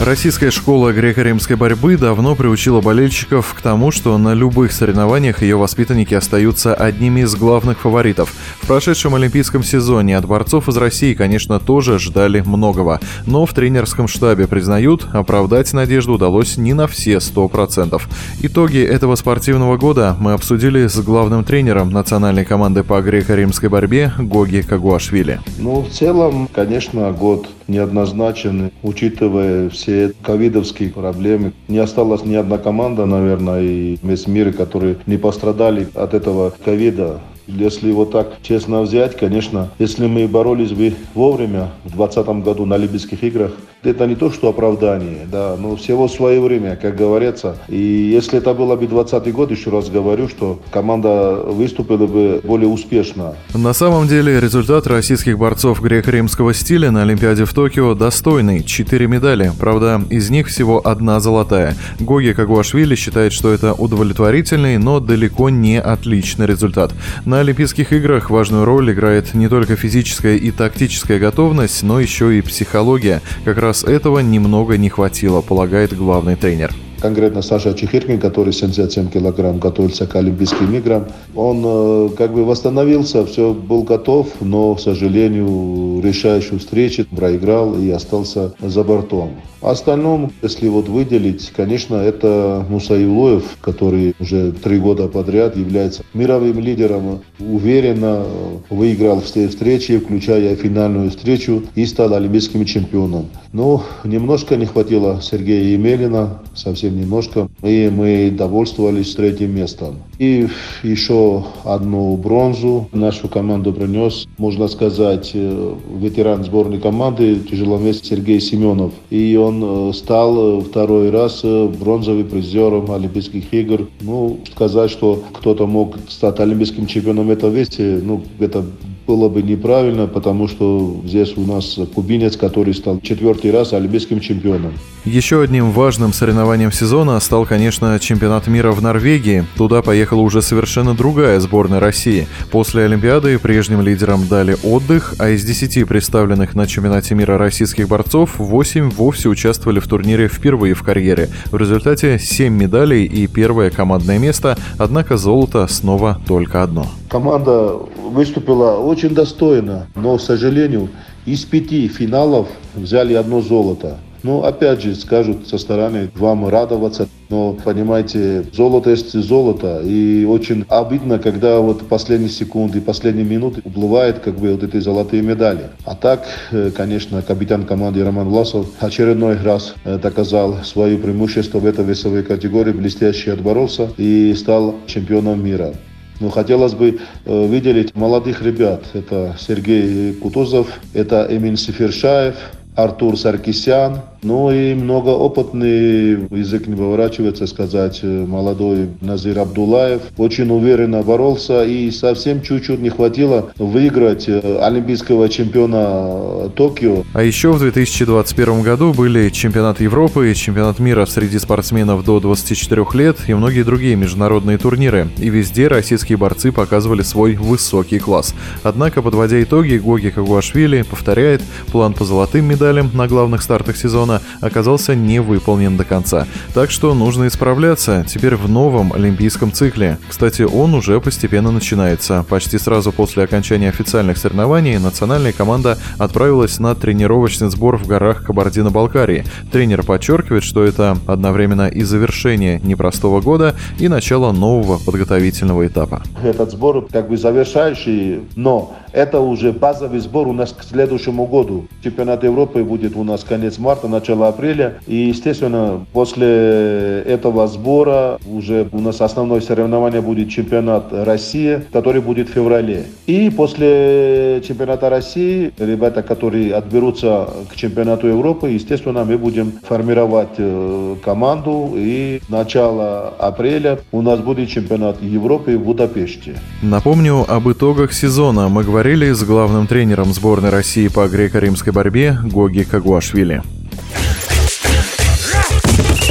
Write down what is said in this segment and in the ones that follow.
Российская школа греко-римской борьбы давно приучила болельщиков к тому, что на любых соревнованиях ее воспитанники остаются одними из главных фаворитов. В прошедшем олимпийском сезоне от борцов из России, конечно, тоже ждали многого. Но в тренерском штабе признают, оправдать надежду удалось не на все 100%. Итоги этого спортивного года мы обсудили с главным тренером национальной команды по греко-римской борьбе Гоги Кагуашвили. Ну, в целом, конечно, год неоднозначен, учитывая все все ковидовские проблемы. Не осталась ни одна команда, наверное, и весь мир, которые не пострадали от этого ковида. Если его так честно взять, конечно, если мы боролись бы вовремя в 2020 году на Олимпийских играх, это не то, что оправдание, да, но всего свое время, как говорится. И если это было бы 20 год, еще раз говорю, что команда выступила бы более успешно. На самом деле результат российских борцов греко-римского стиля на Олимпиаде в Токио достойный. Четыре медали, правда, из них всего одна золотая. Гоги Кагуашвили считает, что это удовлетворительный, но далеко не отличный результат. На Олимпийских играх важную роль играет не только физическая и тактическая готовность, но еще и психология. Как раз этого немного не хватило, полагает главный тренер конкретно Саша Чехиркин, который 77 килограмм готовился к Олимпийским играм, он э, как бы восстановился, все был готов, но, к сожалению, решающую встречу проиграл и остался за бортом. Остальном, если вот выделить, конечно, это Муса Илоев, который уже три года подряд является мировым лидером, уверенно выиграл все встречи, включая финальную встречу, и стал олимпийским чемпионом. Но немножко не хватило Сергея Емелина, совсем немножко, и мы довольствовались третьим местом. И еще одну бронзу нашу команду принес, можно сказать, э, ветеран сборной команды, тяжеловес Сергей Семенов. И он э, стал второй раз э, бронзовым призером Олимпийских игр. Ну, сказать, что кто-то мог стать олимпийским чемпионом в этом весе, ну, это было бы неправильно, потому что здесь у нас кубинец, который стал четвертый раз олимпийским чемпионом. Еще одним важным соревнованием сезона стал, конечно, чемпионат мира в Норвегии. Туда поехала уже совершенно другая сборная России. После Олимпиады прежним лидерам дали отдых, а из 10 представленных на чемпионате мира российских борцов 8 вовсе участвовали в турнире впервые в карьере. В результате 7 медалей и первое командное место, однако золото снова только одно. Команда выступила очень достойно, но, к сожалению, из пяти финалов взяли одно золото. Ну, опять же, скажут со стороны, вам радоваться, но, понимаете, золото есть золото, и очень обидно, когда вот последние секунды, последние минуты уплывает как бы вот эти золотые медали. А так, э, конечно, капитан команды Роман Власов очередной раз э, доказал свое преимущество в этой весовой категории, блестяще отборолся и стал чемпионом мира. Но хотелось бы э, выделить молодых ребят. Это Сергей Кутузов, это Эмин Сифершаев, Артур Саркисян, ну и многоопытный, язык не поворачивается сказать, э, молодой Назир Абдулаев. Очень уверенно боролся и совсем чуть-чуть не хватило выиграть э, олимпийского чемпиона Токио. А еще в 2021 году были чемпионат Европы и чемпионат мира среди спортсменов до 24 лет и многие другие международные турниры. И везде российские борцы показывали свой высокий класс. Однако, подводя итоги, Гоги Кагуашвили повторяет, план по золотым медалям на главных стартах сезона оказался не выполнен до конца. Так что нужно исправляться теперь в новом олимпийском цикле. Кстати, он уже постепенно начинается. Почти сразу после окончания официальных соревнований национальная команда отправилась на тренировочный сбор в горах Кабардино-Балкарии. Тренер подчеркивает, что это одновременно и завершение непростого года, и начало нового подготовительного этапа. Этот сбор как бы завершающий, но это уже базовый сбор у нас к следующему году. Чемпионат Европы будет у нас конец марта, начало апреля. И, естественно, после этого сбора уже у нас основное соревнование будет чемпионат России, который будет в феврале. И после чемпионата России ребята, которые отберутся к чемпионату Европы, естественно, мы будем формировать э, команду. И начало апреля у нас будет чемпионат Европы в Будапеште. Напомню об итогах сезона. Мы говорим говорили с главным тренером сборной России по греко-римской борьбе Гоги Кагуашвили.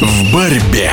В борьбе.